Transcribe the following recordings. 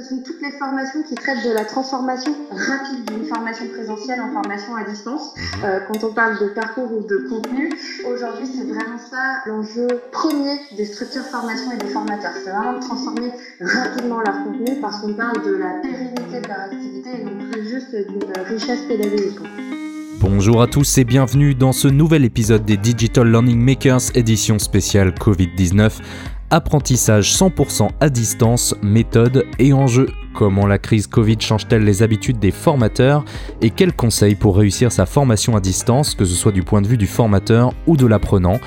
Ce sont toutes les formations qui traitent de la transformation rapide d'une formation présentielle en formation à distance. Mhm. Euh, quand on parle de parcours ou de contenu, aujourd'hui c'est vraiment ça l'enjeu premier des structures formation et des formateurs. C'est vraiment de transformer rapidement leur contenu parce qu'on parle de la pérennité de leur activité et non plus juste d'une richesse pédagogique. Bonjour à tous et bienvenue dans ce nouvel épisode des Digital Learning Makers édition spéciale Covid-19 apprentissage 100% à distance, méthode et enjeux. Comment la crise Covid change-t-elle les habitudes des formateurs et quels conseils pour réussir sa formation à distance, que ce soit du point de vue du formateur ou de l'apprenant?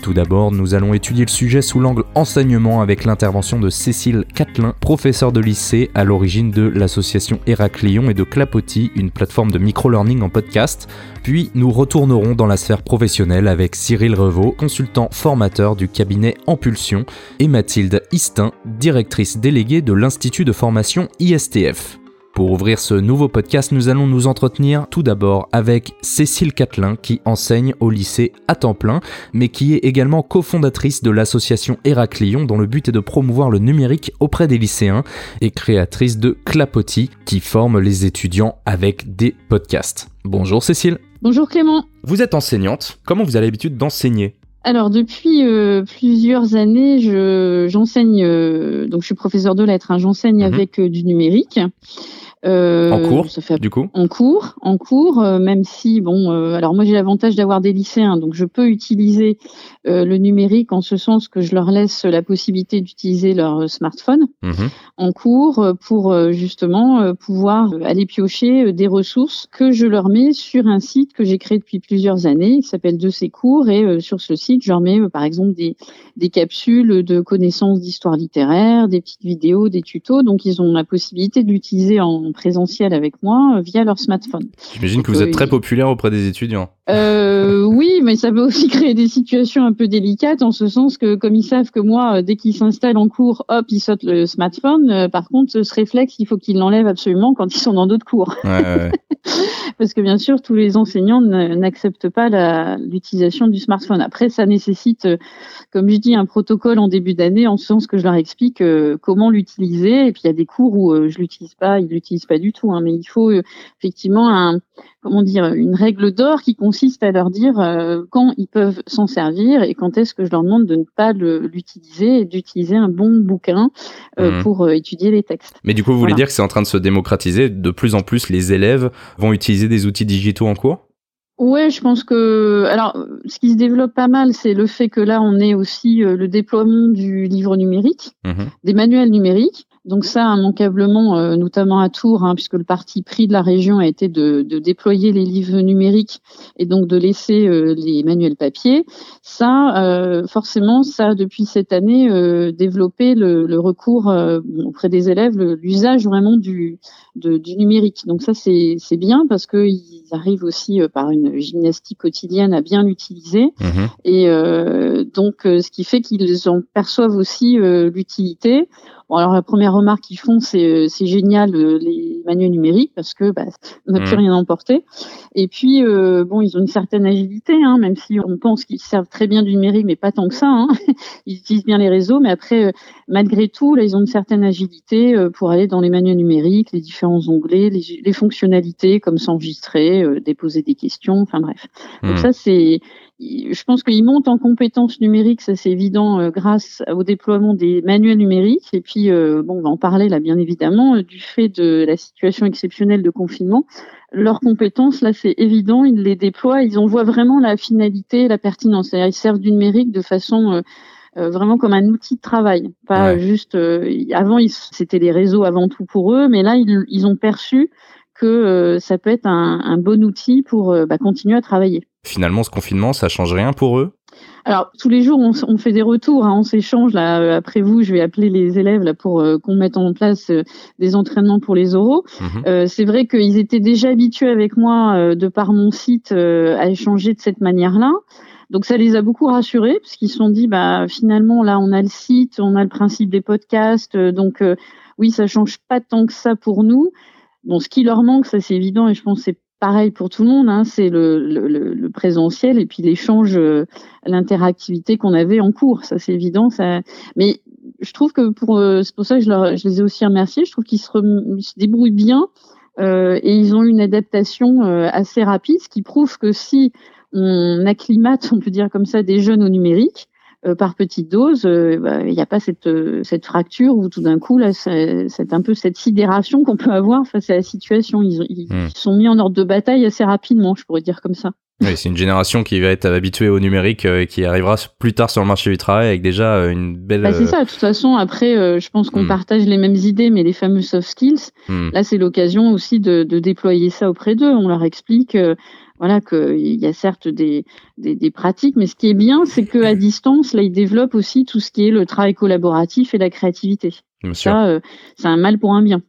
Tout d'abord, nous allons étudier le sujet sous l'angle enseignement avec l'intervention de Cécile Catelin, professeure de lycée à l'origine de l'association Héraclion et de Clapotis, une plateforme de micro-learning en podcast. Puis nous retournerons dans la sphère professionnelle avec Cyril Revaux, consultant formateur du cabinet Impulsion, et Mathilde Istin, directrice déléguée de l'Institut de formation ISTF. Pour ouvrir ce nouveau podcast, nous allons nous entretenir tout d'abord avec Cécile Catelin qui enseigne au lycée à temps plein, mais qui est également cofondatrice de l'association Héraclion dont le but est de promouvoir le numérique auprès des lycéens et créatrice de Clapotis qui forme les étudiants avec des podcasts. Bonjour Cécile. Bonjour Clément. Vous êtes enseignante. Comment vous avez l'habitude d'enseigner? Alors depuis euh, plusieurs années, j'enseigne, euh, donc je suis professeur de lettres, hein, j'enseigne mhm. avec euh, du numérique. Euh, en cours, du coup? En cours, en cours, euh, même si, bon, euh, alors moi j'ai l'avantage d'avoir des lycéens, donc je peux utiliser le numérique en ce sens que je leur laisse la possibilité d'utiliser leur smartphone mhm. en cours pour justement pouvoir aller piocher des ressources que je leur mets sur un site que j'ai créé depuis plusieurs années, qui s'appelle De ces cours, et sur ce site, je leur mets par exemple des, des capsules de connaissances d'histoire littéraire, des petites vidéos, des tutos, donc ils ont la possibilité de l'utiliser en présentiel avec moi euh, via leur smartphone. J'imagine que vous êtes euh, très populaire auprès des étudiants. Euh, oui, mais ça peut aussi créer des situations un peu délicates en ce sens que comme ils savent que moi, dès qu'ils s'installent en cours, hop, ils sautent le smartphone. par contre, ce réflexe, il faut qu'ils l'enlèvent absolument quand ils sont dans d'autres cours. Parce que bien sûr, tous les enseignants n'acceptent pas l'utilisation du smartphone. Après, ça nécessite, comme je dis, un protocole en début d'année, en ce sens que je leur explique comment l'utiliser. Et puis il y a des cours où je l'utilise pas, ils l'utilisent pas du tout, hein, mais il faut euh, effectivement un, comment dire, une règle d'or qui consiste à leur dire euh, quand ils peuvent s'en servir et quand est-ce que je leur demande de ne pas l'utiliser et d'utiliser un bon bouquin euh, mmh. pour étudier les textes. Mais du coup, vous voulez dire que c'est en train de se démocratiser, de plus en plus les élèves vont utiliser des outils digitaux en cours? Oui, je pense que alors ce qui se développe pas mal, c'est le fait que là on ait aussi le déploiement du livre numérique, mmh des manuels numériques. Donc ça, immanquablement, euh, notamment à Tours, hein, puisque le parti pris de la région a été de, déployer les livres numériques et donc de laisser euh, les manuels papier. Ça, euh, forcément, ça depuis cette année développé le, recours auprès des élèves, l'usage vraiment du, du numérique. Donc ça, c'est bien parce qu'ils arrivent aussi par une gymnastique quotidienne à bien l'utiliser. Mmh et donc, ce qui fait qu'ils en perçoivent aussi l'utilité. Bon, alors la première remarque qu'ils font, c'est euh, c'est génial euh, les manuels numériques parce que bah, on n'a plus mmh. rien à emporter. Et puis euh, bon, ils ont une certaine agilité, hein, même si on pense qu'ils servent très bien du numérique, mais pas tant que ça. Hein. Ils utilisent bien les réseaux, mais après, malgré tout, là, ils ont une certaine agilité pour aller dans les manuels numériques, les différents onglets, les, les fonctionnalités comme s'enregistrer, déposer des questions, enfin bref. Donc mmh. ça, c'est je pense qu'ils montent en compétences numériques, ça c'est évident, euh, grâce au déploiement des manuels numériques. Et puis, euh, bon, on va en parler là, bien évidemment, euh, du fait de la situation exceptionnelle de confinement. Leurs compétences, là, c'est évident, ils les déploient, ils en voient vraiment la finalité, la pertinence. C'est-à-dire, ils servent du numérique de façon vraiment comme un outil de travail, pas juste. avant, c'était les réseaux avant tout pour eux, mais là, ils, ils ont perçu que ça peut être un, un bon outil pour bah, continuer à travailler. Finalement, ce confinement, ça change rien pour eux? Alors tous les jours, on, fait des retours, hein, on s'échange. Là, euh, après vous, je vais appeler les élèves là pour euh, qu'on mette en place euh, des entraînements pour les oraux. Mhm. c'est vrai qu'ils étaient déjà habitués avec moi, de par mon site, à échanger de cette manière-là. Donc ça les a beaucoup rassurés parce qu'ils se sont dit, bah finalement là, on a le site, on a le principe des podcasts, donc oui, ça change pas tant que ça pour nous. Bon, ce qui leur manque, ça c'est évident, et je pense que c'est pareil pour tout le monde, hein, c'est le, le, le, présentiel et puis l'échange, euh, l'interactivité qu'on avait en cours, ça c'est évident. Ça... Mais je trouve que pour, c'est pour ça que je, les ai aussi remerciés. Je trouve qu'ils se, se, débrouillent bien et ils ont une adaptation assez rapide, ce qui prouve que si on acclimate, on peut dire comme ça, des jeunes au numérique, euh, par petite dose, euh, bah, il n'y a pas cette, euh, cette fracture où tout d'un coup, là, c'est un peu cette sidération qu'on peut avoir face à la situation. Ils, ils hmm. sont mis en ordre de bataille assez rapidement, je pourrais dire comme ça. Oui, c'est une génération qui va être habituée au numérique et qui arrivera plus tard sur le marché du travail avec déjà une belle. Bah, c'est ça. De toute façon, après, je pense qu'on hmm. partage les mêmes idées, mais les fameux soft skills, hmm. là, c'est l'occasion aussi de, de, déployer ça auprès d'eux. On leur explique voilà qu'il y a certes des, des, pratiques, mais ce qui est bien, c'est qu'à distance, là, ils développent aussi tout ce qui est le travail collaboratif et la créativité. Bien Ça, euh, c'est un mal pour un bien.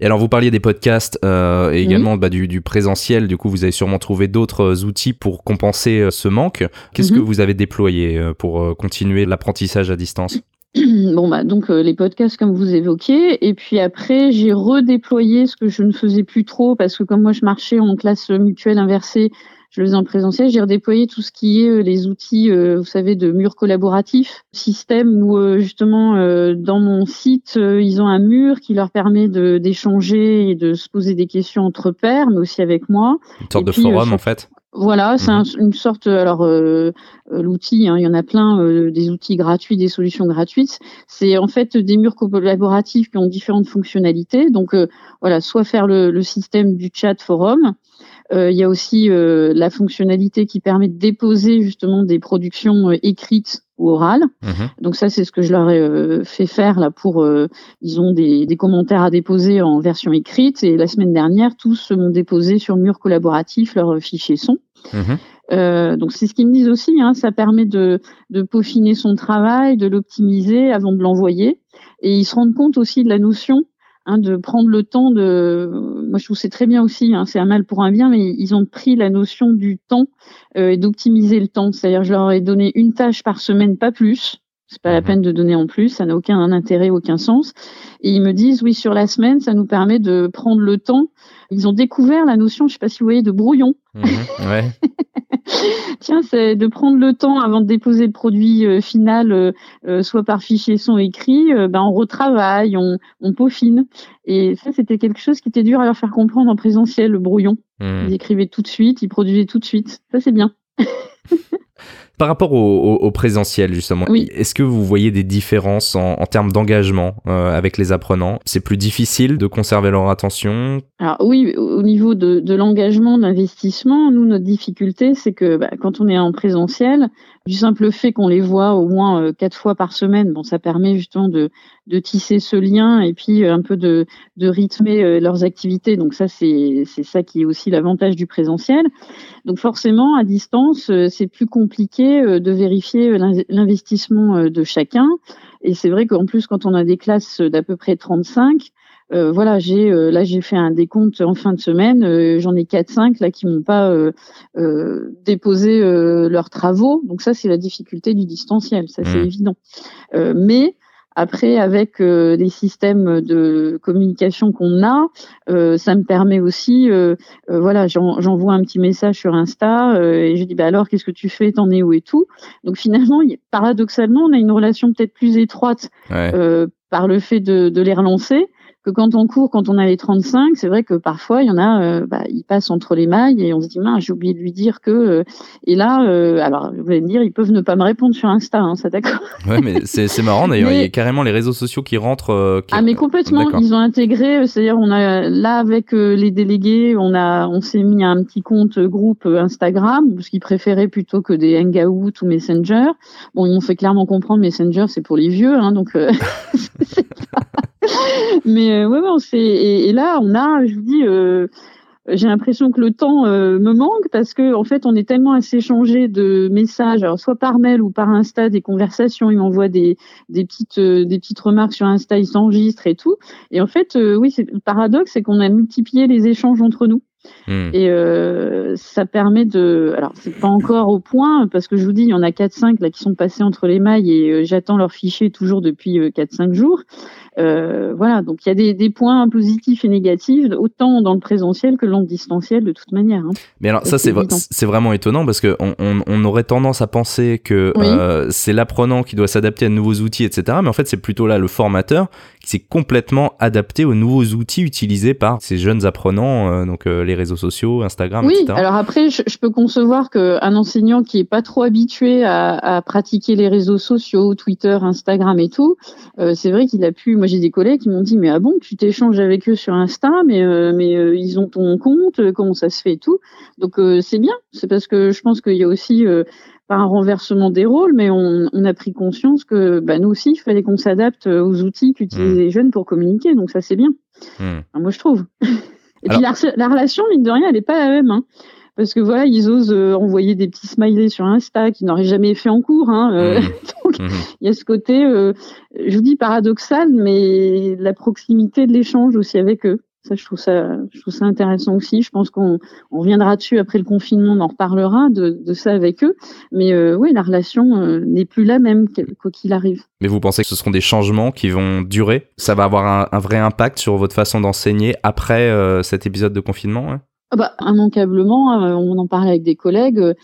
Et alors, vous parliez des podcasts euh, et également bah, du, présentiel. Du coup, vous avez sûrement trouvé d'autres euh, outils pour compenser ce manque. Qu'est-ce que mhm. vous avez déployé pour continuer l'apprentissage à distance? bon bah donc les podcasts comme vous évoquiez et puis après j'ai redéployé ce que je ne faisais plus trop parce que comme moi je marchais en classe mutuelle inversée je le faisais en présentiel, j'ai redéployé tout ce qui est euh, les outils, euh, vous savez, de murs collaboratifs, système où euh, justement dans mon site, ils ont un mur qui leur permet d'échanger et de se poser des questions entre pairs, mais aussi avec moi. Une sorte de forum en fait. Voilà, c'est mhm. une sorte. Alors, l'outil, hein, il y en a plein, des outils gratuits, des solutions gratuites. C'est en fait des murs collaboratifs qui ont différentes fonctionnalités. Donc, voilà, soit faire le, le, système du chat forum, euh, il y a aussi euh, la fonctionnalité qui permet de déposer justement des productions euh, écrites ou orales. Mhm. Donc ça, c'est ce que je leur ai fait faire là pour. ils ont des, des, commentaires à déposer en version écrite et la semaine dernière, tous m'ont déposé sur mur collaboratif leurs fichiers son. Mhm. donc c'est ce qu'ils me disent aussi, hein, ça permet de, de, peaufiner son travail, de l'optimiser avant de l'envoyer. Et ils se rendent compte aussi de la notion Hein, de prendre le temps de. Moi, je trouve c'est très bien aussi. Hein, c'est un mal pour un bien, mais ils ont pris la notion du temps euh, et d'optimiser le temps. C'est-à-dire, je leur ai donné une tâche par semaine, pas plus. C'est pas la mhm. peine de donner en plus, ça n'a aucun intérêt, aucun sens. Et ils me disent, oui, sur la semaine, ça nous permet de prendre le temps. Ils ont découvert la notion, je sais pas si vous voyez, de brouillon. Mhm. ouais. Tiens, c'est de prendre le temps avant de déposer le produit euh, final, euh, euh, soit par fichier son écrit, ben on retravaille, on, on, peaufine. Et ça, c'était quelque chose qui était dur à leur faire comprendre en présentiel, le brouillon. Mmh. Ils écrivaient tout de suite, ils produisaient tout de suite. Ça, c'est bien. Par rapport au, présentiel, justement, est-ce que vous voyez des différences en, termes d'engagement euh, avec les apprenants? C'est plus difficile de conserver leur attention? Alors oui, au niveau de, l'engagement, d'investissement, nous, notre difficulté, c'est que bah, quand on est en présentiel, du simple fait qu'on les voit au moins euh, quatre fois par semaine, bon, ça permet justement de, de tisser ce lien et puis euh, un peu de, de rythmer leurs activités. Donc ça, c'est ça qui est aussi l'avantage du présentiel. Donc forcément, à distance, c'est plus compliqué euh, de vérifier euh, l'investissement euh, de chacun. Et c'est vrai qu'en plus, quand on a des classes d'à peu près 35, voilà, j'ai là j'ai fait un décompte en fin de semaine. J'en ai 4-5 là qui m'ont pas déposé leurs travaux. Donc ça, c'est la difficulté du distanciel, ça c'est mmh. évident. mais après, avec euh, les systèmes de communication qu'on a, euh, ça me permet aussi, euh, voilà, j'envoie un petit message sur Insta et je dis, bah alors, qu'est-ce que tu fais, t'en es où? Et tout. Donc finalement, paradoxalement, on a une relation peut-être plus étroite par le fait de, de les relancer que quand on court, quand on a les 35, c'est vrai que parfois il y en a, euh, bah, ils passent entre les mailles et on se dit mince, j'ai oublié de lui dire que. Euh, et là, euh, alors vous allez me dire, ils peuvent ne pas me répondre sur Insta, hein, ça d'accord. Ouais, mais c'est marrant d'ailleurs, il y a carrément les réseaux sociaux qui rentrent. Ah mais complètement, ils ont intégré, c'est-à-dire on a là avec les délégués, on a, on s'est mis un petit compte groupe Instagram, ce qu'ils préféraient plutôt que des Hangouts ou Messenger. Bon, ils m'ont fait clairement comprendre Messenger, c'est pour les vieux, hein, donc. mais euh, ouais, c'est et, là on a, je vous dis, euh, j'ai l'impression que le temps euh, me manque parce que en fait on est tellement à s'échanger de messages, alors soit par mail ou par Insta, des conversations, ils m'envoient des, des petites des petites remarques sur Insta, ils s'enregistrent et tout. Et en fait, oui, c'est le paradoxe, c'est qu'on a multiplié les échanges entre nous. Hmm. Et euh, ça permet de. Alors, c'est pas encore au point, parce que je vous dis, il y en a 4-5 là qui sont passés entre les mailles et euh, j'attends leur fichier toujours depuis 4-5 jours. Euh, voilà, donc il y a des, des, points positifs et négatifs, autant dans le présentiel que dans le distanciel de toute manière. Hein. Mais alors ça, c'est c'est vraiment étonnant parce que on, on, aurait tendance à penser que euh, c'est l'apprenant qui doit s'adapter à de nouveaux outils, etc. Mais en fait, c'est plutôt là le formateur qui s'est complètement adapté aux nouveaux outils utilisés par ces jeunes apprenants, euh, donc les réseaux sociaux, Instagram, oui, alors après, je, je peux concevoir qu'un enseignant qui est pas trop habitué à, à, pratiquer les réseaux sociaux, Twitter, Instagram et tout, c'est vrai qu'il a pu moi j'ai des collègues qui m'ont dit mais ah bon tu t'échanges avec eux sur Insta mais euh, mais euh, ils ont ton compte euh, comment ça se fait et tout. Donc c'est bien. C'est parce que je pense qu'il y a aussi pas un renversement des rôles mais on, on a pris conscience que bah, nous aussi il fallait qu'on s'adapte aux outils qu'utilisent mmh. les jeunes pour communiquer. Donc ça c'est bien. Mmh. moi je trouve. Et puis la, la, relation mine de rien elle est pas la même hein parce que voilà, ils osent euh, envoyer des petits smileys sur Insta qu'ils n'auraient jamais fait en cours. Hein, euh, mmh. donc, mmh. il y a ce côté, euh, je vous dis paradoxal, mais la proximité de l'échange aussi avec eux. Ça, je trouve ça, je trouve ça intéressant aussi. Je pense qu'on on reviendra dessus après le confinement, on en reparlera de, de ça avec eux. Mais oui, la relation n'est plus la même quoi qu'il arrive. Mais vous pensez que ce seront des changements qui vont durer? Ça va avoir un, un, vrai impact sur votre façon d'enseigner après cet épisode de confinement hein? Ah bah, immanquablement, euh, on en parlait avec des collègues, euh,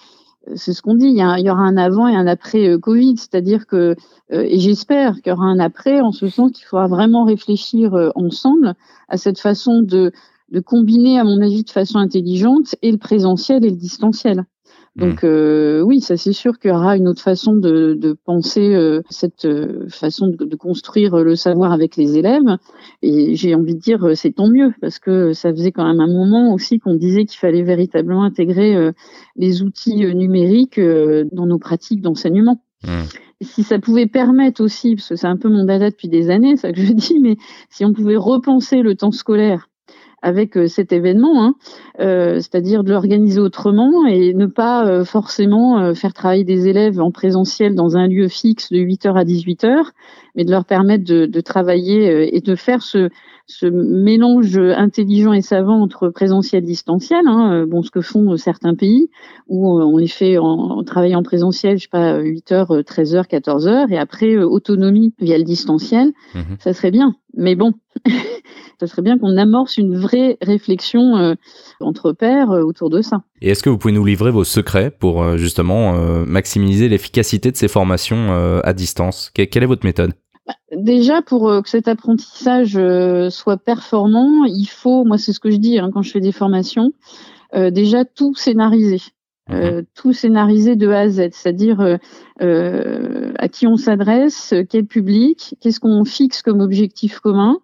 c'est ce qu'on dit, il y, aura un avant et un après euh, Covid, c'est-à-dire que, et j'espère qu'il y aura un après, en ce sens qu'il faudra vraiment réfléchir ensemble à cette façon de, de combiner, à mon avis, de façon intelligente, et le présentiel et le distanciel. Donc mmh. euh, oui, ça c'est sûr qu'il y aura une autre façon de, de penser euh, cette euh, façon de, de, construire le savoir avec les élèves. Et j'ai envie de dire c'est tant mieux parce que ça faisait quand même un moment aussi qu'on disait qu'il fallait véritablement intégrer les outils numériques dans nos pratiques d'enseignement. Mmh. Si ça pouvait permettre aussi, parce que c'est un peu mon dada depuis des années, ça que je dis, mais si on pouvait repenser le temps scolaire avec euh, cet événement, hein, euh, c'est-à-dire de l'organiser autrement et ne pas euh, forcément faire travailler des élèves en présentiel dans un lieu fixe de 8h à 18h, mais de leur permettre de, de travailler et de faire ce, ce mélange intelligent et savant entre présentiel et distanciel, hein, bon, ce que font certains pays, où on les fait en, en travaillant en présentiel, je sais pas, 8h, 13h, 14h, et après autonomie via le distanciel, mmh ça serait bien. Mais bon, ça serait bien qu'on amorce une vraie réflexion euh, entre pairs euh, autour de ça. Et est-ce que vous pouvez nous livrer vos secrets pour euh, justement maximiser l'efficacité de ces formations à distance? Quelle est votre méthode? Bah, Déjà, pour que cet apprentissage soit performant, il faut, moi c'est ce que je dis hein, quand je fais des formations, déjà tout scénariser. Euh, tout scénarisé de A à Z, c'est-à-dire euh, euh, à qui on s'adresse, quel public, qu'est-ce qu'on fixe comme objectif commun,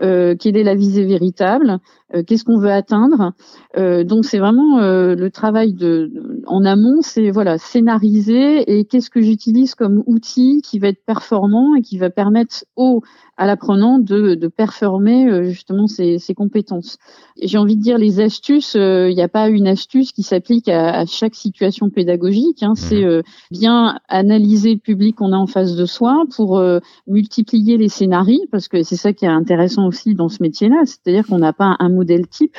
quelle est la visée véritable, qu'est-ce qu'on veut atteindre? donc c'est vraiment le travail de, en amont, c'est voilà scénariser et qu'est-ce que j'utilise comme outil qui va être performant et qui va permettre au à l'apprenant de, de performer euh, justement ses, ses compétences. J'ai envie de dire les astuces, euh, il n'y a pas une astuce qui s'applique à, à, chaque situation pédagogique. Hein, C'est mhm. euh, bien analyser le public qu'on a en face de soi pour multiplier les scénarios, parce que c'est ça qui est intéressant aussi dans ce métier-là, c'est-à-dire qu'on n'a pas un modèle type.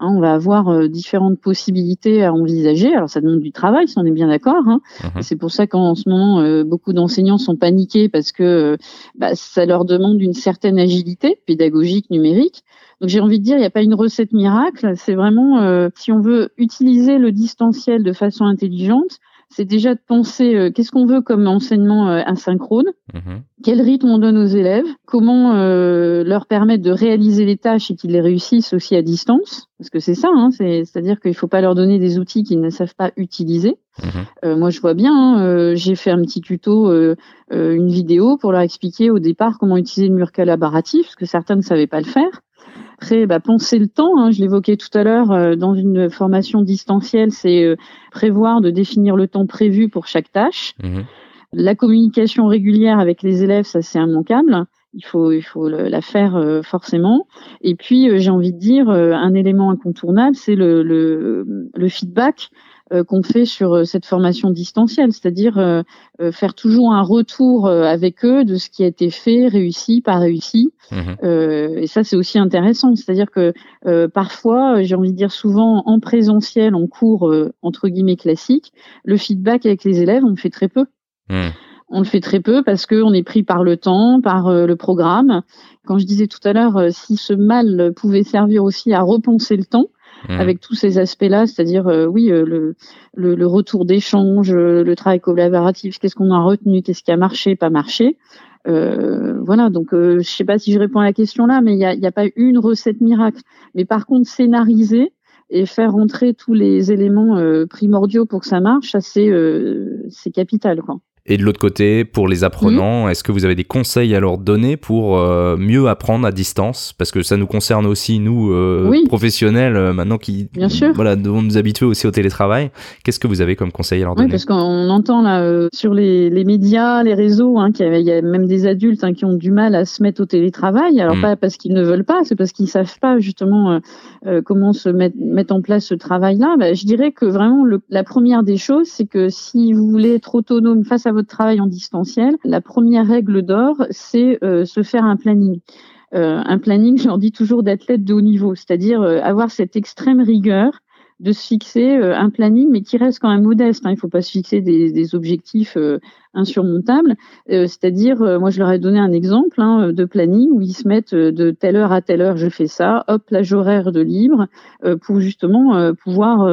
Hein, on va avoir différentes possibilités à envisager. Alors ça demande du travail, si on est bien d'accord. Hein. Mhm. C'est pour ça qu'en ce moment, beaucoup d'enseignants sont paniqués parce que bah, ça leur demande d'une certaine agilité pédagogique, numérique. Donc j'ai envie de dire, il n'y a pas une recette miracle. C'est vraiment, euh, si on veut utiliser le distanciel de façon intelligente, c'est déjà de penser euh, qu'est-ce qu'on veut comme enseignement euh, asynchrone, mhm. quel rythme on donne aux élèves, comment leur permettre de réaliser les tâches et qu'ils les réussissent aussi à distance, parce que c'est ça, hein, c'est-à-dire qu'il ne faut pas leur donner des outils qu'ils ne savent pas utiliser. Mhm. moi, je vois bien, hein, j'ai fait un petit tuto, une vidéo pour leur expliquer au départ comment utiliser le mur collaboratif, parce que certains ne savaient pas le faire. Après, bah, penser le temps, hein, je l'évoquais tout à l'heure, euh, dans une formation distancielle, c'est euh, prévoir de définir le temps prévu pour chaque tâche. Mmh la communication régulière avec les élèves, ça c'est immanquable. Il faut, il faut la faire euh, forcément. Et puis, j'ai envie de dire, un élément incontournable, c'est le, le, le, feedback qu'on fait sur cette formation distancielle, c'est-à-dire faire toujours un retour avec eux de ce qui a été fait, réussi, pas réussi. Mmh et ça, c'est aussi intéressant, c'est-à-dire que parfois, j'ai envie de dire souvent en présentiel, en cours entre guillemets classique, le feedback avec les élèves, on le fait très peu. Mmh. On le fait très peu parce qu'on est pris par le temps, par le programme. Quand je disais tout à l'heure, si ce mal pouvait servir aussi à repenser le temps, Mmh. avec tous ces aspects-là, c'est-à-dire euh, oui euh, le, le, le, retour d'échange, euh, le travail collaboratif, qu'est-ce qu'on a retenu, qu'est-ce qui a marché, pas marché. voilà, donc je sais pas si je réponds à la question là, mais il n'y a, a pas une recette miracle. Mais par contre, scénariser et faire rentrer tous les éléments primordiaux pour que ça marche, ça c'est c'est capital quoi. Et de l'autre côté, pour les apprenants, mmh. est-ce que vous avez des conseils à leur donner pour euh, mieux apprendre à distance? Parce que ça nous concerne aussi, nous, euh, professionnels, euh, maintenant qui Bien sûr. Voilà, devons nous habituer aussi au télétravail. Qu'est-ce que vous avez comme conseil à leur donner? Oui, parce qu'on entend là sur les, les, médias, les réseaux, hein, qu'il y, a même des adultes hein, qui ont du mal à se mettre au télétravail. Alors, mmh. pas parce qu'ils ne veulent pas, c'est parce qu'ils savent pas justement comment se mettre, mettre, en place ce travail-là. Bah, je dirais que vraiment, le, la première des choses, c'est que si vous voulez être autonome face à votre travail en distanciel, la première règle d'or, c'est euh, se faire un planning. Euh, un planning, j'en dis toujours d'athlète de haut niveau, c'est-à-dire euh, avoir cette extrême rigueur de se fixer un planning, mais qui reste quand même modeste. Hein. Il ne faut pas se fixer des, objectifs insurmontables. C'est-à-dire, moi, je leur ai donné un exemple hein, de planning où ils se mettent de telle heure à telle heure, je fais ça, hop, plage horaire de libre, pour justement pouvoir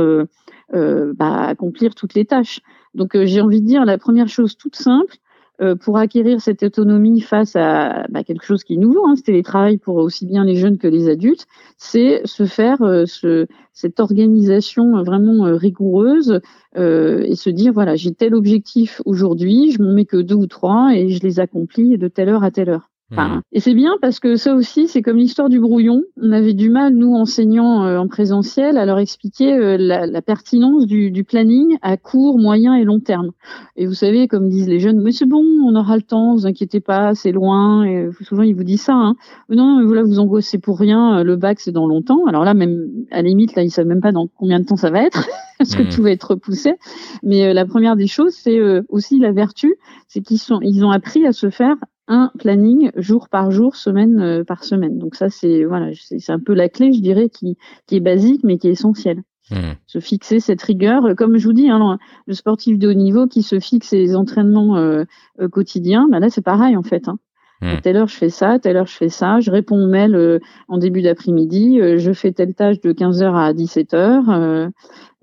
bah, accomplir toutes les tâches. Donc euh, j'ai envie de dire la première chose toute simple euh, pour acquérir cette autonomie face à bah, quelque chose qui est nouveau, hein, ce télétravail pour aussi bien les jeunes que les adultes, c'est se faire euh, ce, cette organisation vraiment rigoureuse et se dire voilà j'ai tel objectif aujourd'hui, je m'en mets que deux ou trois et je les accomplis de telle heure à telle heure. Mmh. et c'est bien parce que ça aussi, c'est comme l'histoire du brouillon. On avait du mal, nous, enseignants euh, en présentiel, à leur expliquer euh, la, la, pertinence du, du, planning à court, moyen et long terme. Et vous savez, comme disent les jeunes, mais c'est bon, on aura le temps, vous inquiétez pas, c'est loin. Et souvent, ils vous disent ça. Hein. Non, non, voilà, vous angoissez pour rien, euh, le bac, c'est dans longtemps. Alors là, même à la limite, là, ils savent même pas dans combien de temps ça va être, parce que mmh. tout va être repoussé. Mais la première des choses, c'est aussi la vertu, c'est qu'ils sont, ils ont appris à se faire un planning jour par jour, semaine euh, par semaine. Donc ça, c'est voilà, c'est un peu la clé, je dirais, qui, qui est basique mais qui est essentielle. Mmh. Se fixer cette rigueur, euh, comme je vous dis, hein, le sportif de haut niveau qui se fixe ses entraînements euh, quotidiens, bah là c'est pareil en fait. Hein. À mmh. telle heure je fais ça, telle heure je fais ça, je réponds aux mails en début d'après-midi, je fais telle tâche de 15h à 17h.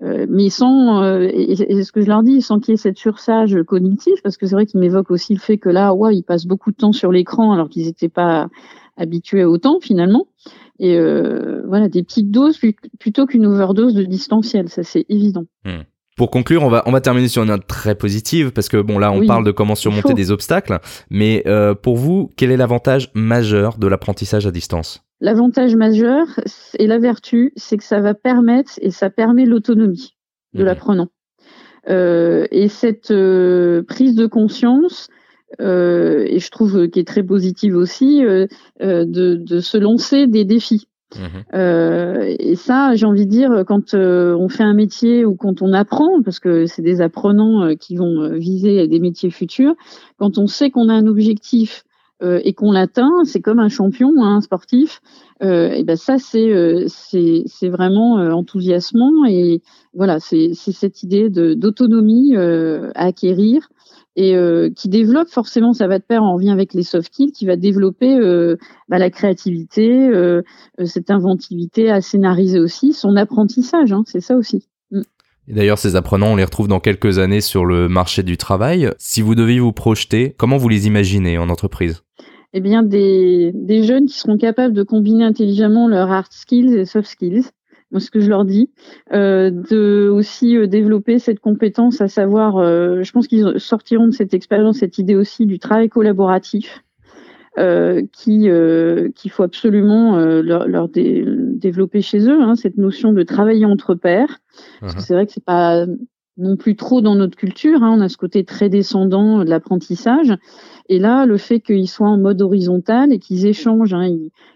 Euh, mais sans, euh, et, ce que je leur dis, sans qu'il y ait cette sursage cognitif, parce que c'est vrai qu'ils m'évoquent aussi le fait que là, ouais, ils passent beaucoup de temps sur l'écran alors qu'ils n'étaient pas habitués autant finalement. Et euh, voilà, des petites doses plutôt qu'une overdose de distanciel, ça c'est évident. Hmm. Pour conclure, on va, on va terminer sur une note très positive, parce que bon là, on parle de comment surmonter des obstacles, mais euh, pour vous, quel est l'avantage majeur de l'apprentissage à distance? L'avantage majeur et la vertu, c'est que ça va permettre et ça permet l'autonomie de mmh. l'apprenant. Euh, et cette euh, prise de conscience, et je trouve qu'elle est très positive aussi, de, de, se lancer des défis. Mmh. et ça, j'ai envie de dire, quand on fait un métier ou quand on apprend, parce que c'est des apprenants qui vont viser des métiers futurs, quand on sait qu'on a un objectif euh, et qu'on l'atteint, c'est comme un champion, hein, un sportif. Euh, et ben ça, c'est euh, c'est vraiment enthousiasmant et voilà, c'est cette idée d'autonomie à acquérir et qui développe forcément, ça va de pair en lien avec les soft skills, qui va développer bah, la créativité, cette inventivité à scénariser aussi, son apprentissage, hein, c'est ça aussi. Mm. Et d'ailleurs, ces apprenants, on les retrouve dans quelques années sur le marché du travail. Si vous deviez vous projeter, comment vous les imaginez en entreprise? Eh bien, des, des, jeunes qui seront capables de combiner intelligemment leurs hard skills et soft skills. Moi, ce que je leur dis, euh, de aussi euh, développer cette compétence, à savoir, euh, je pense qu'ils sortiront de cette expérience, cette idée aussi du travail collaboratif, euh, qui euh, qu'il faut absolument euh, leur, leur développer chez eux, hein, cette notion de travailler entre pairs. Parce que uh-huh. c'est vrai que c'est pas non plus trop dans notre culture. Hein. On a ce côté très descendant de l'apprentissage. Et là, le fait qu'ils soient en mode horizontal et qu'ils échangent, hein,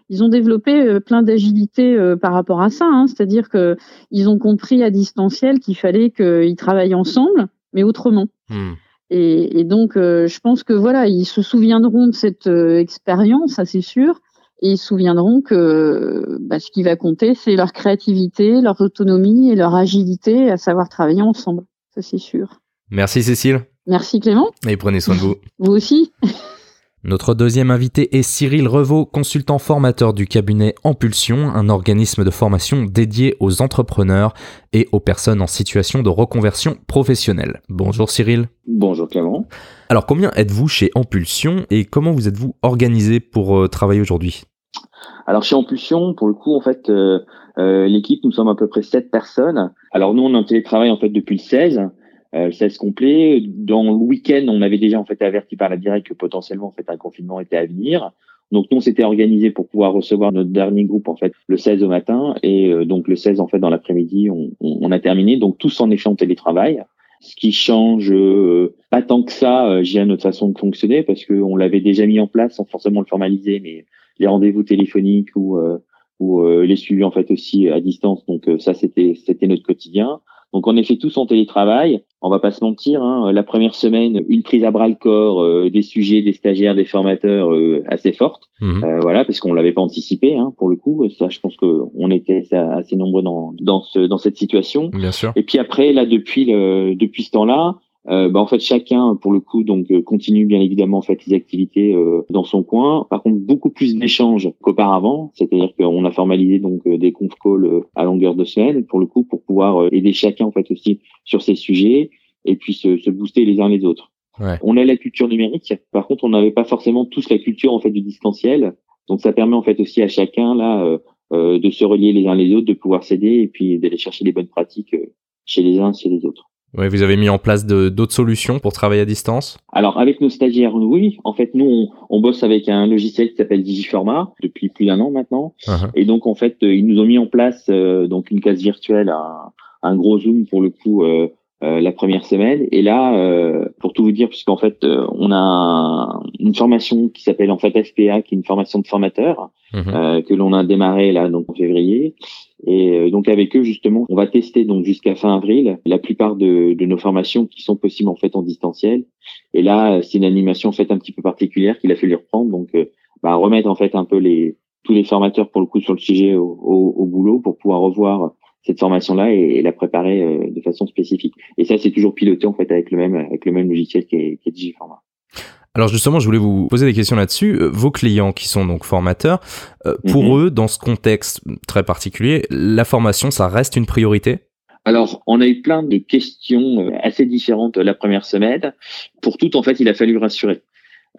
ils, ont développé euh, plein d'agilité euh, par rapport à ça. Hein. C'est-à-dire qu'ils ont compris à distanciel qu'il fallait qu'ils travaillent ensemble, mais autrement. Hmm. Et, donc, je pense que voilà, ils se souviendront de cette expérience, ça c'est sûr. Et ils se souviendront que bah, ce qui va compter, c'est leur créativité, leur autonomie et leur agilité à savoir travailler ensemble. Ça, c'est sûr. Merci Cécile. Merci Clément. Et prenez soin de vous. vous aussi. Notre deuxième invité est Cyril Revaux, consultant formateur du cabinet Impulsion, un organisme de formation dédié aux entrepreneurs et aux personnes en situation de reconversion professionnelle. Bonjour Cyril. Bonjour Clément. Alors combien êtes-vous chez Impulsion et comment vous êtes-vous organisé pour euh, travailler aujourd'hui? Alors chez Impulsion, pour le coup, en fait, euh, euh, l'équipe, nous sommes à peu près 7 personnes. Alors nous, on est en télétravail en fait depuis le 16 euh, 16 complet. Dans le week-end, on avait déjà en fait averti par la directe que potentiellement en fait un confinement était à venir. Donc nous, on s'était organisé pour pouvoir recevoir notre dernier groupe en fait le 16 au matin et donc le 16 en fait dans l'après-midi, on, on, a terminé. Donc tous en en télétravail. Ce qui change euh, pas tant que ça, euh, j'ai notre façon de fonctionner parce qu'on l'avait déjà mis en place sans forcément le formaliser, mais les rendez-vous téléphoniques ou euh, ou les suivis en fait aussi à distance. Donc ça c'était c'était notre quotidien. Donc on est fait tous en télétravail. On va pas se mentir. Hein, la première semaine, une prise à bras le corps euh, des sujets, des stagiaires, des formateurs euh, assez forte. Mhm. Euh, voilà, parce qu'on l'avait pas anticipé. Hein, pour le coup, ça, je pense que on était assez nombreux dans dans ce dans cette situation. Bien sûr. Et puis après, là, depuis le depuis ce temps-là, euh, bah, en fait chacun pour le coup donc euh, continue bien évidemment en fait les activités euh, dans son coin. Par contre beaucoup plus d'échanges qu'auparavant, c'est-à-dire qu'on a formalisé donc des conf calls à longueur de semaine pour le coup pour pouvoir aider chacun en fait aussi sur ces sujets et puis se, se booster les uns les autres. Ouais. On a la culture numérique, par contre on n'avait pas forcément tous la culture en fait du distanciel, donc ça permet en fait aussi à chacun là de se relier les uns les autres, de pouvoir s'aider et puis d'aller chercher les bonnes pratiques chez les uns chez les autres. Oui, vous avez mis en place d'autres solutions pour travailler à distance? Alors avec nos stagiaires, oui. En fait, nous, on, on bosse avec un logiciel qui s'appelle Digiformat depuis plus d'un an maintenant. Uh-huh. Et donc, en fait, ils nous ont mis en place euh, donc une case virtuelle, un, un, gros Zoom pour le coup euh, euh, la première semaine. Et là, euh, pour tout vous dire, puisqu'en fait, euh, on a une formation qui s'appelle en fait FPA, qui est une formation de formateur uh-huh. que l'on a démarré là donc en février. Et euh, donc avec eux justement, on va tester donc jusqu'à fin avril la plupart de, de, nos formations qui sont possibles en fait en distanciel. Et là, c'est une animation en fait un petit peu particulière qu'il a fallu reprendre, donc euh, bah, remettre en fait un peu les tous les formateurs pour le coup sur le sujet au, au, au boulot pour pouvoir revoir cette formation-là et, la préparer euh, de façon spécifique. Et ça, c'est toujours piloté en fait avec le même avec le même logiciel qui est, qui Digiformat. Alors justement, je voulais vous poser des questions là-dessus. Euh, vos clients qui sont donc formateurs, euh, pour mhm. eux, dans ce contexte très particulier, la formation, ça reste une priorité? Alors, on a eu plein de questions euh, assez différentes la première semaine. Pour toutes, en fait, il a fallu rassurer.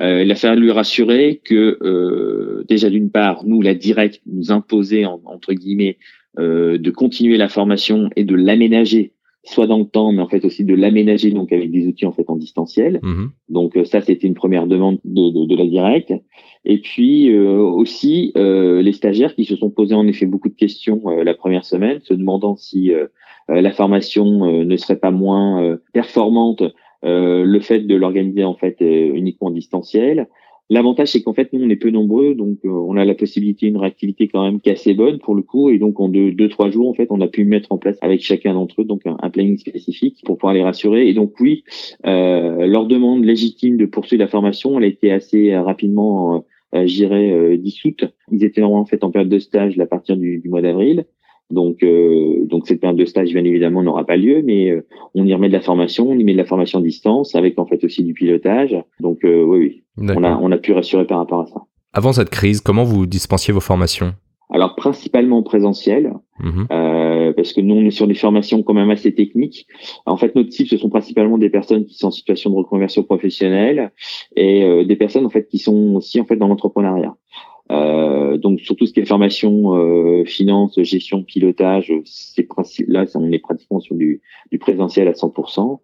il a fallu rassurer que déjà d'une part, nous, la directe nous imposait entre guillemets de continuer la formation et de l'aménager soit dans le temps, mais en fait aussi de l'aménager donc avec des outils en fait en distanciel. Mhm. Donc euh, ça, c'était une première demande de, de, de, la directe. Et puis euh, aussi euh, les stagiaires qui se sont posés en effet beaucoup de questions la première semaine, se demandant si la formation ne serait pas moins performante le fait de l'organiser en fait uniquement en distanciel. L'avantage, c'est qu'en fait, nous, on est peu nombreux, donc euh, on a la possibilité, une réactivité quand même qui est assez bonne pour le coup, et donc en deux, deux trois jours, en fait, on a pu mettre en place avec chacun d'entre eux donc un, planning spécifique pour pouvoir les rassurer. Et donc oui, euh, leur demande légitime de poursuivre la formation, elle a été assez rapidement, euh, j'irais, euh, dissoute. Ils étaient en fait en période de stage à partir du mois d'avril. Donc, euh, donc cette période de stage, bien évidemment, n'aura pas lieu, mais euh, on y remet de la formation, on y met de la formation à distance, avec en fait aussi du pilotage. Donc, euh, oui, oui, on a, on a pu rassurer par rapport à ça. Avant cette crise, comment vous dispensiez vos formations? Alors, principalement en présentiel, mhm. euh, parce que nous, on est sur des formations quand même assez techniques. En fait, notre cible, ce sont principalement des personnes qui sont en situation de reconversion professionnelle et des personnes en fait qui sont aussi en fait dans l'entrepreneuriat. Euh, donc surtout ce qui est formation, euh, finance, gestion, pilotage, c'est là on est pratiquement sur du, du présentiel à 100%.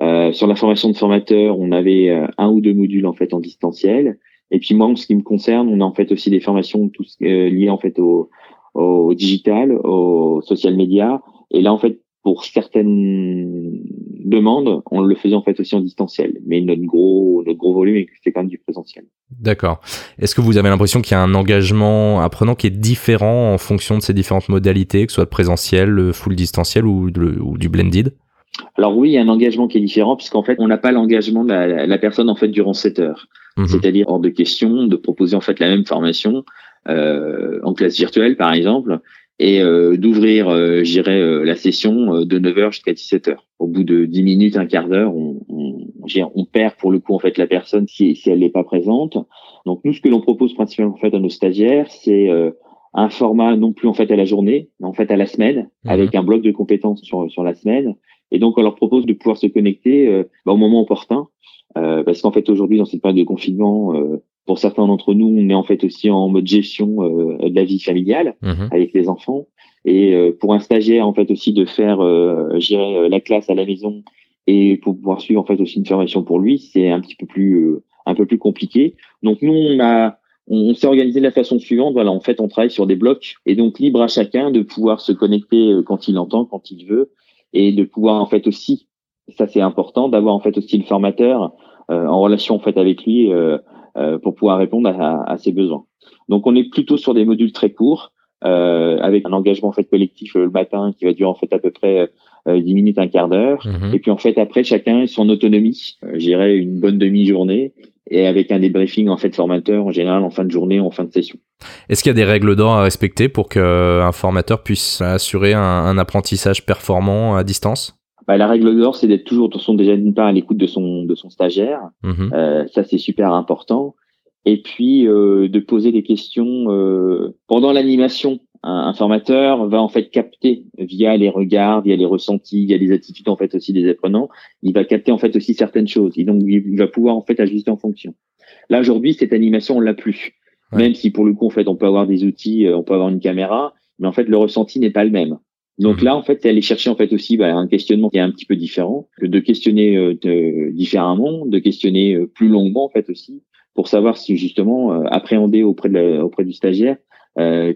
Euh, sur la formation de formateurs, on avait euh, un ou deux modules en fait en distanciel. Et puis moi, en ce qui me concerne, on a en fait aussi des formations tous euh, liées en fait au, au digital, au social media. Et là en fait pour certaines demande, on le faisait en fait aussi en distanciel. Mais notre gros, notre gros volume, c'est quand même du présentiel. D'accord. Est-ce que vous avez l'impression qu'il y a un engagement apprenant qui est différent en fonction de ces différentes modalités, que ce soit présentiel, full distanciel ou, ou du blended? Alors oui, il y a un engagement qui est différent puisqu'en fait, on n'a pas l'engagement de la, personne en fait durant 7 heures. Mhm. C'est-à-dire hors de question de proposer en fait la même formation euh, en classe virtuelle par exemple et euh, d'ouvrir, euh, j'irai euh, la session euh, de 9h jusqu'à 17h. Au bout de 10 minutes, un quart d'heure, on, on, on, perd pour le coup en fait la personne si, si elle n'est pas présente. Donc nous, ce que l'on propose principalement en fait à nos stagiaires, c'est un format non plus en fait à la journée, mais en fait à la semaine, mhm. avec un bloc de compétences sur, sur la semaine. Et donc on leur propose de pouvoir se connecter bah, au moment opportun, parce qu'en fait aujourd'hui dans cette période de confinement, pour certains d'entre nous, on est en fait aussi en mode gestion euh, de la vie familiale mhm. avec les enfants. Et euh, pour un stagiaire, en fait aussi de faire, euh, gérer la classe à la maison et pour pouvoir suivre en fait aussi une formation pour lui, c'est un petit peu plus un peu plus compliqué. Donc nous, on a on s'est organisé de la façon suivante. Voilà, en fait, on travaille sur des blocs et donc libre à chacun de pouvoir se connecter quand il entend, quand il veut, et de pouvoir en fait aussi, ça c'est important, d'avoir en fait aussi le formateur en relation en fait avec lui euh, pour pouvoir répondre à, à, ses besoins. Donc on est plutôt sur des modules très courts, euh, avec un engagement en fait collectif euh, le matin qui va durer en fait à peu près euh, 10 minutes, un quart d'heure. Mhm. Et puis en fait après chacun son autonomie, euh, j'irai une bonne demi-journée et avec un débriefing en fait formateur en général en fin de journée, en fin de session. Est-ce qu'il y a des règles d'or à respecter pour qu'un formateur puisse assurer un, un apprentissage performant à distance? Bah, la règle d'or, c'est d'être toujours, de son déjà d'une part à l'écoute de son de son stagiaire. Mhm. Euh, ça, c'est super important. Et puis euh, de poser des questions euh, pendant l'animation. Un, formateur va en fait capter via les regards, via les ressentis, via les attitudes en fait aussi des apprenants. Il va capter en fait aussi certaines choses. Et donc il va pouvoir en fait ajuster en fonction. Là aujourd'hui, cette animation on l'a plus. Même si pour le coup en fait on peut avoir des outils, on peut avoir une caméra, mais en fait le ressenti n'est pas le même. Donc mhm. là, en fait, c'est aller chercher en fait aussi bah, un questionnement qui est un petit peu différent, que de questionner euh, différemment, de questionner euh, plus longuement en fait aussi, pour savoir si justement euh, appréhender auprès de auprès du stagiaire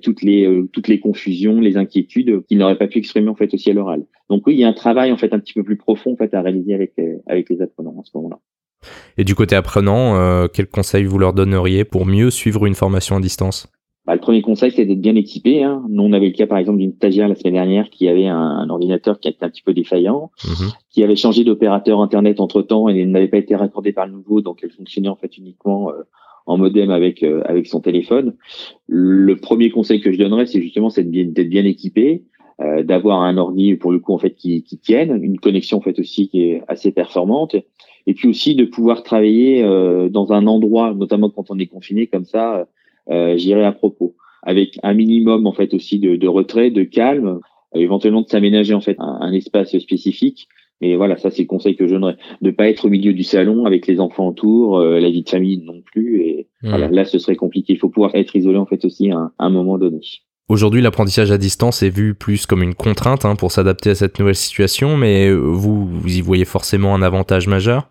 toutes les toutes les confusions, les inquiétudes qu'il n'aurait pas pu exprimer en fait aussi à l'oral. Donc oui, il y a un travail en fait un petit peu plus profond en fait à réaliser avec avec les apprenants en ce moment-là. Et du côté apprenant, quels conseils vous leur donneriez pour mieux suivre une formation à distance? Bah, le premier conseil, c'est d'être bien équipé. Hein. Nous, on avait le cas, par exemple, d'une stagiaire la semaine dernière qui avait un, ordinateur qui était un petit peu défaillant, mhm. qui avait changé d'opérateur Internet entre-temps et n'avait pas été raccordé par le nouveau, donc elle fonctionnait en fait uniquement euh, en modem avec euh, avec son téléphone. Le premier conseil que je donnerais, c'est justement d'être bien, bien équipé, euh, d'avoir un ordi pour le coup en fait qui, qui tienne, une connexion en fait aussi qui est assez performante, et puis aussi de pouvoir travailler dans un endroit, notamment quand on est confiné comme ça euh, j'irai à propos, avec un minimum en fait aussi de, de retrait, de calme, euh, éventuellement de s'aménager en fait un, espace spécifique. Mais voilà, ça c'est le conseil que je donnerais, de pas être au milieu du salon avec les enfants autour, euh, la vie de famille non plus. Et mmh. voilà, là ce serait compliqué. Il faut pouvoir être isolé en fait aussi à, un moment donné. Aujourd'hui, l'apprentissage à distance est vu plus comme une contrainte hein, pour s'adapter à cette nouvelle situation, mais vous, vous y voyez forcément un avantage majeur?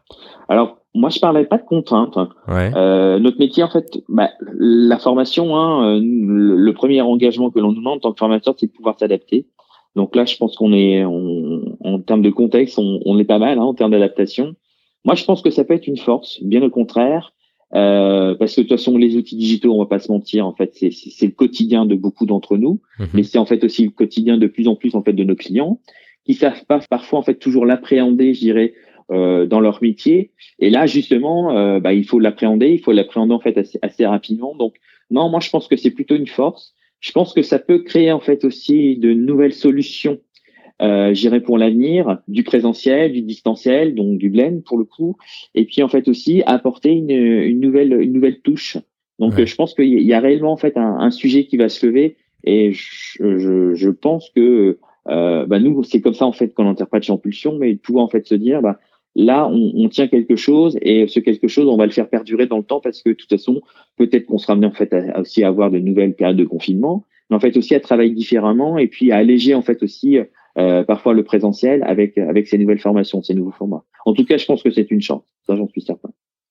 Alors, moi, je parlais pas de contraintes. Hein. Euh, notre métier, en fait, bah, la formation, hein, le, premier engagement que l'on nous demande en tant que formateur, c'est de pouvoir s'adapter. Donc là, je pense qu'on est, en termes de contexte, on, on est pas mal hein, en termes d'adaptation. Moi, je pense que ça peut être une force, bien au contraire, euh, parce que de toute façon, les outils digitaux, on va pas se mentir, en fait, c'est le quotidien de beaucoup d'entre nous, mhm. mais c'est en fait aussi le quotidien de plus en plus en fait de nos clients qui savent pas parfois en fait toujours l'appréhender, je dirais, euh, dans leur métier. Et là, justement, euh, bah, il faut l'appréhender, il faut l'appréhender en fait assez, assez, rapidement. Donc, non, moi, je pense que c'est plutôt une force. Je pense que ça peut créer en fait aussi de nouvelles solutions, euh, j'irai pour l'avenir, du présentiel, du distanciel, donc du blend pour le coup, et puis en fait aussi apporter une, une nouvelle une nouvelle touche. Donc, je pense qu'il y a réellement en fait un, un, sujet qui va se lever, et je, je, je pense que euh, bah nous, c'est comme ça en fait qu'on interprète Pulsion, mais pouvoir en fait se dire, bah, Là, on, tient quelque chose et ce quelque chose, on va le faire perdurer dans le temps parce que de toute façon, peut-être qu'on sera amené en fait à, aussi à avoir de nouvelles périodes de confinement, mais en fait aussi à travailler différemment et puis à alléger en fait aussi euh, parfois le présentiel avec avec ces nouvelles formations, ces nouveaux formats. En tout cas, je pense que c'est une chance, ça j'en suis certain.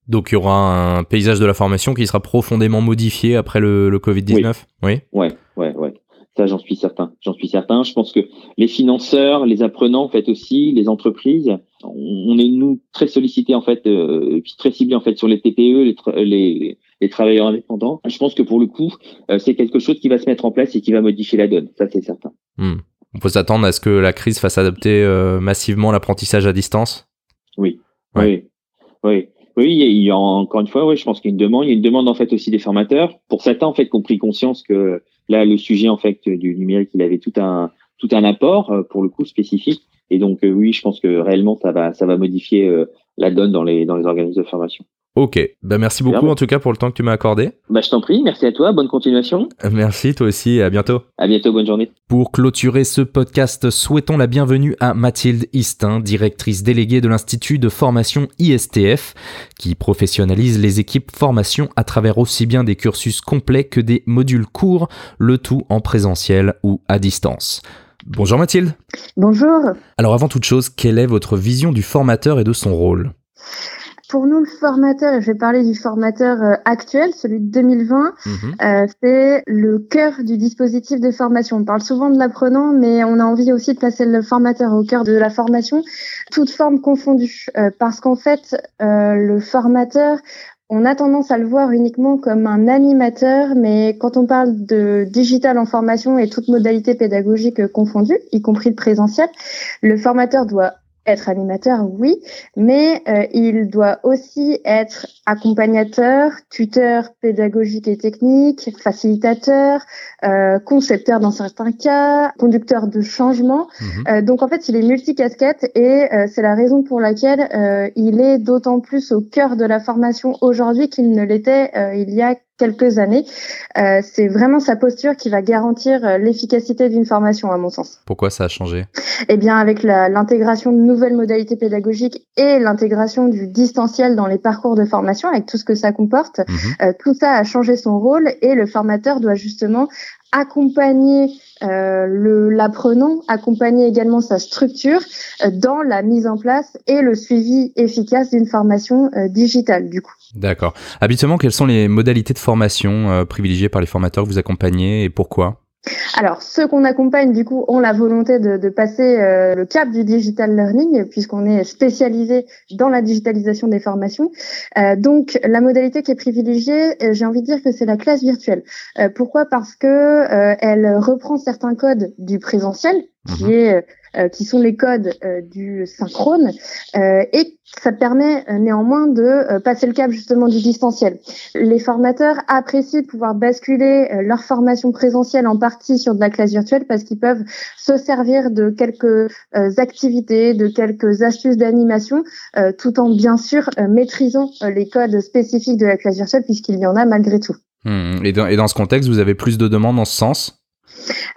Donc il y aura un paysage de la formation qui sera profondément modifié après le, le Covid-19 Oui. oui? Ouais, ouais, ouais. Ça, j'en suis certain. J'en suis certain. Je pense que les financeurs, les apprenants, en fait aussi, les entreprises, on est nous très sollicités en fait, euh, puis très ciblés en fait sur les TPE, les, les, travailleurs indépendants. Je pense que pour le coup, euh, c'est quelque chose qui va se mettre en place et qui va modifier la donne. Ça, c'est certain. Hmm. On peut s'attendre à ce que la crise fasse adopter euh, massivement l'apprentissage à distance? Oui. Oui. Oui. Oui, il y a, encore une fois, oui, je pense qu'il y a une demande. Il y a une demande en fait aussi des formateurs. Pour certains, en fait, qui ont pris conscience que là, le sujet en fait du numérique, il avait tout un tout un apport euh, pour le coup spécifique. Et donc euh, oui, je pense que réellement ça va ça va modifier euh, la donne dans les dans les organismes de formation. Ok, bah merci beaucoup en tout cas pour le temps que tu m'as accordé. Bah je t'en prie, merci à toi, bonne continuation. Merci toi aussi, à bientôt. À bientôt, bonne journée. Pour clôturer ce podcast, souhaitons la bienvenue à Mathilde Istin, directrice déléguée de l'Institut de formation ISTF, qui professionnalise les équipes formation à travers aussi bien des cursus complets que des modules courts, le tout en présentiel ou à distance. Bonjour Mathilde. Bonjour. Alors avant toute chose, quelle est votre vision du formateur et de son rôle? Pour nous, le formateur, et je vais parler du formateur euh, actuel, celui de 2020, mhm. euh, c'est le cœur du dispositif de formation. On parle souvent de l'apprenant, mais on a envie aussi de placer le formateur au cœur de la formation, toute forme confondue, euh, parce qu'en fait, le formateur, on a tendance à le voir uniquement comme un animateur, mais quand on parle de digital en formation et toute modalité pédagogique confondue, y compris le présentiel, le formateur doit être animateur, oui, mais euh, il doit aussi être accompagnateur, tuteur pédagogique et technique, facilitateur, euh, concepteur dans certains cas, conducteur de changement. Mhm. Euh, donc en fait, il est multicasquette et c'est la raison pour laquelle il est d'autant plus au cœur de la formation aujourd'hui qu'il ne l'était il y a quelques années. Euh, c'est vraiment sa posture qui va garantir euh, l'efficacité d'une formation, à mon sens. Pourquoi ça a changé? Eh bien, avec l'intégration de nouvelles modalités pédagogiques et l'intégration du distanciel dans les parcours de formation, avec tout ce que ça comporte, mhm. euh, tout ça a changé son rôle et le formateur doit justement accompagner euh, l'apprenant, accompagner également sa structure euh, dans la mise en place et le suivi efficace d'une formation euh, digitale du coup. D'accord. Habituellement, quelles sont les modalités de formation privilégiées par les formateurs que vous accompagnez et pourquoi? Alors, ceux qu'on accompagne, du coup, ont la volonté de, de passer euh, le cap du digital learning, puisqu'on est spécialisé dans la digitalisation des formations. Euh, donc, la modalité qui est privilégiée, euh, j'ai envie de dire que c'est la classe virtuelle. pourquoi? Parce que elle reprend certains codes du présentiel, qui mhm. est euh, qui sont les codes euh, du synchrone, euh, et ça permet néanmoins de passer le cap justement du distanciel. Les formateurs apprécient de pouvoir basculer leur formation présentielle en partie sur de la classe virtuelle parce qu'ils peuvent se servir de quelques activités, de quelques astuces d'animation, tout en bien sûr maîtrisant les codes spécifiques de la classe virtuelle puisqu'il y en a malgré tout. Hmm. Et, dans, et dans ce contexte, vous avez plus de demandes en ce sens?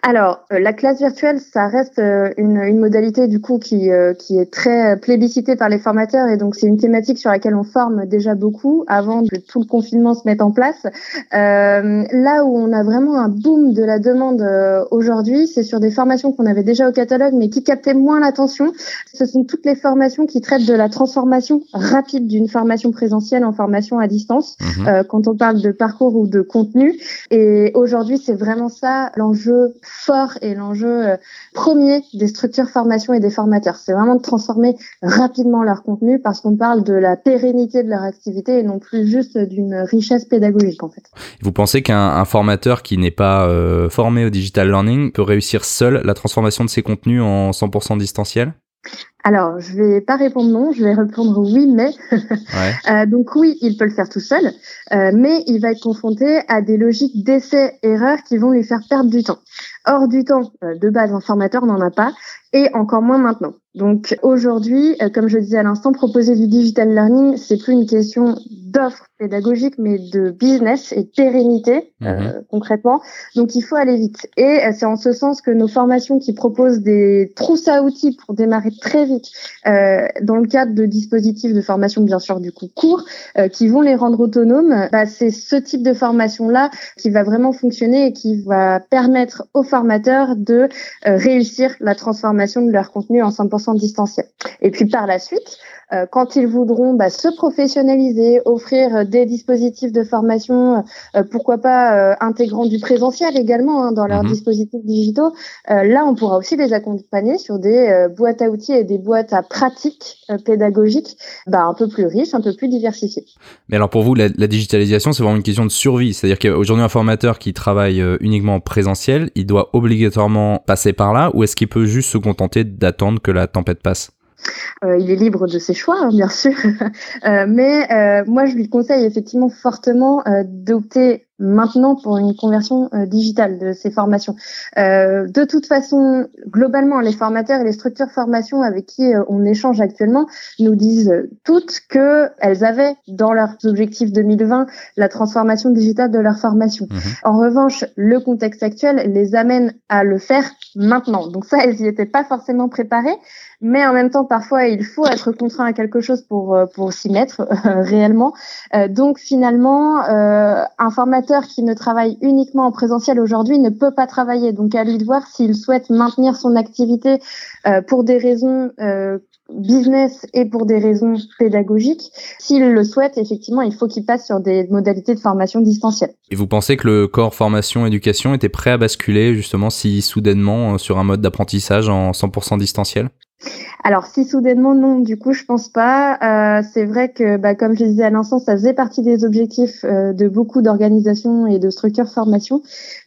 Alors, euh, la classe virtuelle, ça reste euh, une, une, modalité du coup qui, euh, qui est très plébiscitée par les formateurs et donc c'est une thématique sur laquelle on forme déjà beaucoup avant que tout le confinement se mette en place. là où on a vraiment un boom de la demande aujourd'hui, c'est sur des formations qu'on avait déjà au catalogue mais qui captaient moins l'attention. Ce sont toutes les formations qui traitent de la transformation rapide d'une formation présentielle en formation à distance, mhm. quand on parle de parcours ou de contenu. Et aujourd'hui, c'est vraiment ça l'enjeu fort et l'enjeu euh, premier des structures formation et des formateurs. C'est vraiment de transformer rapidement leur contenu parce qu'on parle de la pérennité de leur activité et non plus juste d'une richesse pédagogique en fait. Vous pensez qu'un formateur qui n'est pas euh, formé au digital learning peut réussir seul la transformation de ses contenus en 100% distanciel? Alors, je vais pas répondre non, je vais répondre oui, mais. euh, donc oui, il peut le faire tout seul, euh, mais il va être confronté à des logiques d'essai-erreur qui vont lui faire perdre du temps. Or, du temps, euh, de base, un formateur n'en a pas, et encore moins maintenant. Donc aujourd'hui, euh, comme je disais à l'instant, proposer du digital learning, c'est plus une question d'offre pédagogique, mais de business et de pérennité euh, mhm. concrètement. Donc il faut aller vite. Et c'est en ce sens que nos formations qui proposent des trousses à outils pour démarrer très vite, dans le cadre de dispositifs de formation bien sûr du coup court, qui vont les rendre autonomes, bah, c'est ce type de formation là qui va vraiment fonctionner et qui va permettre aux formateurs de réussir la transformation de leur contenu en 100% distanciel. Et puis par la suite, quand ils voudront bah, se professionnaliser, offrir des dispositifs de formation, pourquoi pas intégrant du présentiel également hein, dans leurs mhm. dispositifs digitaux, là on pourra aussi les accompagner sur des boîtes à outils et des boîtes à pratiques pédagogiques bah, un peu plus riches, un peu plus diversifiées. Mais alors pour vous, la, la digitalisation, c'est vraiment une question de survie. C'est-à-dire qu'aujourd'hui, un formateur qui travaille uniquement en présentiel, il doit obligatoirement passer par là ou est-ce qu'il peut juste se contenter d'attendre que la tempête passe? Euh, il est libre de ses choix, hein, bien sûr, euh, mais euh, moi je lui conseille effectivement fortement d'opter maintenant pour une conversion digitale de ses formations. de toute façon, globalement, les formateurs et les structures formation avec qui on échange actuellement nous disent toutes que elles avaient dans leurs objectifs 2020 la transformation digitale de leur formation. Mhm. En revanche, le contexte actuel les amène à le faire maintenant. Donc ça, elles n'y étaient pas forcément préparées mais en même temps, parfois, il faut être contraint à quelque chose pour, euh, pour s'y mettre euh, réellement. Euh, donc, finalement, un formateur qui ne travaille uniquement en présentiel aujourd'hui ne peut pas travailler. Donc, à lui de voir s'il souhaite maintenir son activité pour des raisons business et pour des raisons pédagogiques. S'il le souhaite, effectivement, il faut qu'il passe sur des modalités de formation distancielle. Et vous pensez que le corps formation-éducation était prêt à basculer justement si soudainement sur un mode d'apprentissage en 100% distanciel? Alors si soudainement non, du coup je pense pas. Euh, c'est vrai que, bah, comme je disais à l'instant, ça faisait partie des objectifs euh, de beaucoup d'organisations et de structures formation.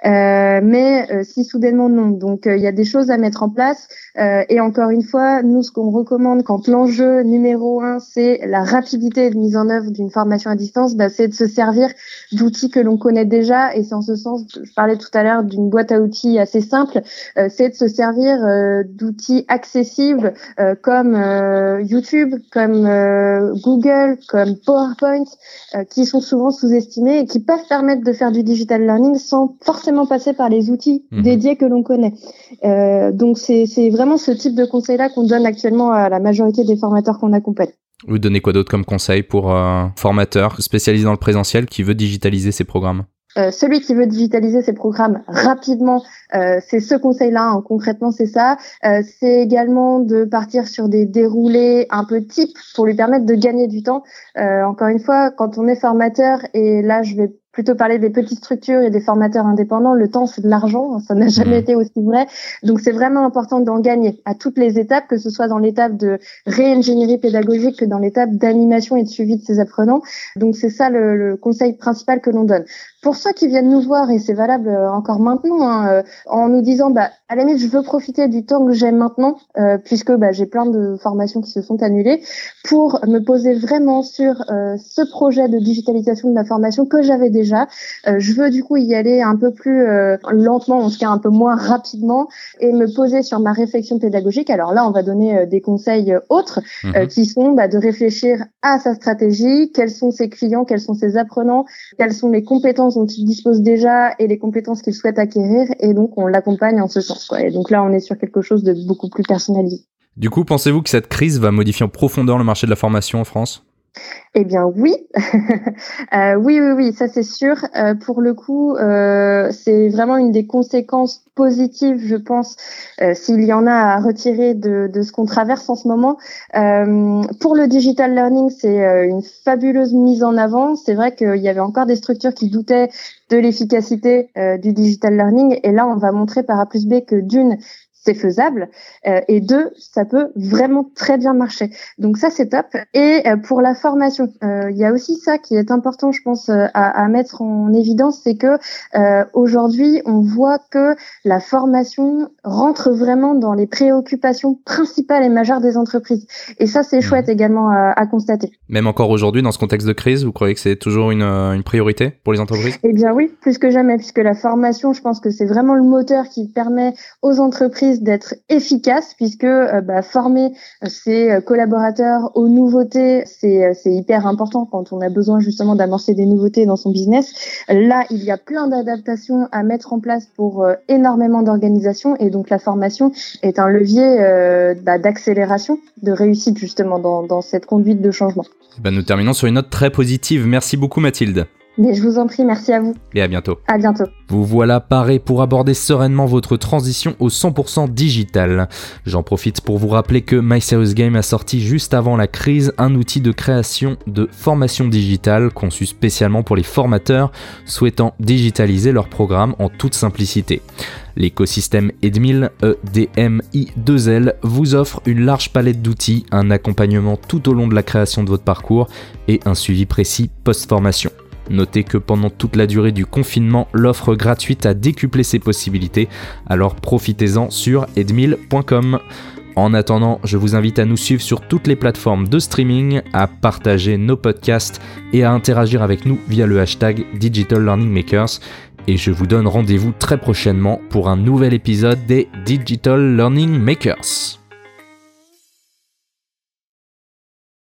Euh, mais si soudainement non, donc il y a des choses à mettre en place. et encore une fois, nous ce qu'on recommande quand l'enjeu numéro un c'est la rapidité de mise en œuvre d'une formation à distance, bah, c'est de se servir d'outils que l'on connaît déjà. Et c'est en ce sens, je parlais tout à l'heure d'une boîte à outils assez simple, c'est de se servir d'outils accessibles euh, comme euh, YouTube, comme euh, Google, comme PowerPoint, qui sont souvent sous-estimés et qui peuvent permettre de faire du digital learning sans forcément passer par les outils mhm. dédiés que l'on connaît. donc c'est vraiment ce type de conseil-là qu'on donne actuellement à la majorité des formateurs qu'on accompagne. Vous donnez quoi d'autre comme conseil pour un formateur spécialisé dans le présentiel qui veut digitaliser ses programmes? Euh, celui qui veut digitaliser ses programmes rapidement, euh, c'est ce conseil-là. Hein. concrètement, c'est ça. Euh, c'est également de partir sur des déroulés un peu types pour lui permettre de gagner du temps. encore une fois, quand on est formateur, et là, je vais plutôt parler des petites structures et des formateurs indépendants. Le temps, c'est de l'argent. Ça n'a jamais mmh. été aussi vrai. Donc, c'est vraiment important d'en gagner à toutes les étapes, que ce soit dans l'étape de réingénierie pédagogique que dans l'étape d'animation et de suivi de ses apprenants. Donc, c'est ça le, le, conseil principal que l'on donne. Pour ceux qui viennent nous voir, et c'est valable euh, encore maintenant, hein, euh, en nous disant, bah, à la limite, je veux profiter du temps que j'ai maintenant, euh, puisque bah, j'ai plein de formations qui se sont annulées, pour me poser vraiment sur ce projet de digitalisation de la formation que j'avais déjà. Euh, je veux du coup y aller un peu plus euh, lentement, en tout cas un peu moins rapidement, et me poser sur ma réflexion pédagogique. Alors là, on va donner euh, des conseils autres mhm. qui sont bah, de réfléchir à sa stratégie, quels sont ses clients, quels sont ses apprenants, quelles sont les compétences dont il dispose déjà et les compétences qu'il souhaite acquérir. Et donc, on l'accompagne en ce sens. Quoi. Et donc là, on est sur quelque chose de beaucoup plus personnalisé. Du coup, pensez-vous que cette crise va modifier en profondeur le marché de la formation en France? Eh bien oui, euh, oui, oui, oui, ça c'est sûr. Euh, pour le coup, euh, c'est vraiment une des conséquences positives, je pense, s'il y en a à retirer de, de ce qu'on traverse en ce moment. pour le digital learning, c'est une fabuleuse mise en avant. C'est vrai qu'il y avait encore des structures qui doutaient de l'efficacité du digital learning, et là, on va montrer par A plus B que d'une, c'est faisable. Euh, et deux, ça peut vraiment très bien marcher. Donc ça, c'est top. Et euh, pour la formation, euh, il y a aussi ça qui est important, je pense, à, à, mettre en évidence, c'est que aujourd'hui, on voit que la formation rentre vraiment dans les préoccupations principales et majeures des entreprises. Et ça, c'est mmh. chouette également à, à, constater. Même encore aujourd'hui, dans ce contexte de crise, vous croyez que c'est toujours une, une priorité pour les entreprises? Eh bien oui, plus que jamais, puisque la formation, je pense que c'est vraiment le moteur qui permet aux entreprises d'être efficace puisque euh, bah, former euh, ses euh, collaborateurs aux nouveautés, c'est hyper important quand on a besoin justement d'amorcer des nouveautés dans son business. Là, il y a plein d'adaptations à mettre en place pour énormément d'organisations et donc la formation est un levier bah, d'accélération, de réussite justement dans, dans, cette conduite de changement. Bah, nous terminons sur une note très positive. Merci beaucoup Mathilde. Mais je vous en prie, merci à vous. Et à bientôt. À bientôt. Vous voilà paré pour aborder sereinement votre transition au 100% digital. J'en profite pour vous rappeler que My Serious Game a sorti juste avant la crise un outil de création de formation digitale conçu spécialement pour les formateurs souhaitant digitaliser leur programme en toute simplicité. L'écosystème Edmil, EDMI2L, vous offre une large palette d'outils, un accompagnement tout au long de la création de votre parcours et un suivi précis post-formation. Notez que pendant toute la durée du confinement, l'offre gratuite a décuplé ses possibilités, alors profitez-en sur edmil.com. En attendant, je vous invite à nous suivre sur toutes les plateformes de streaming, à partager nos podcasts et à interagir avec nous via le hashtag Digital Learning Makers. Et je vous donne rendez-vous très prochainement pour un nouvel épisode des Digital Learning Makers.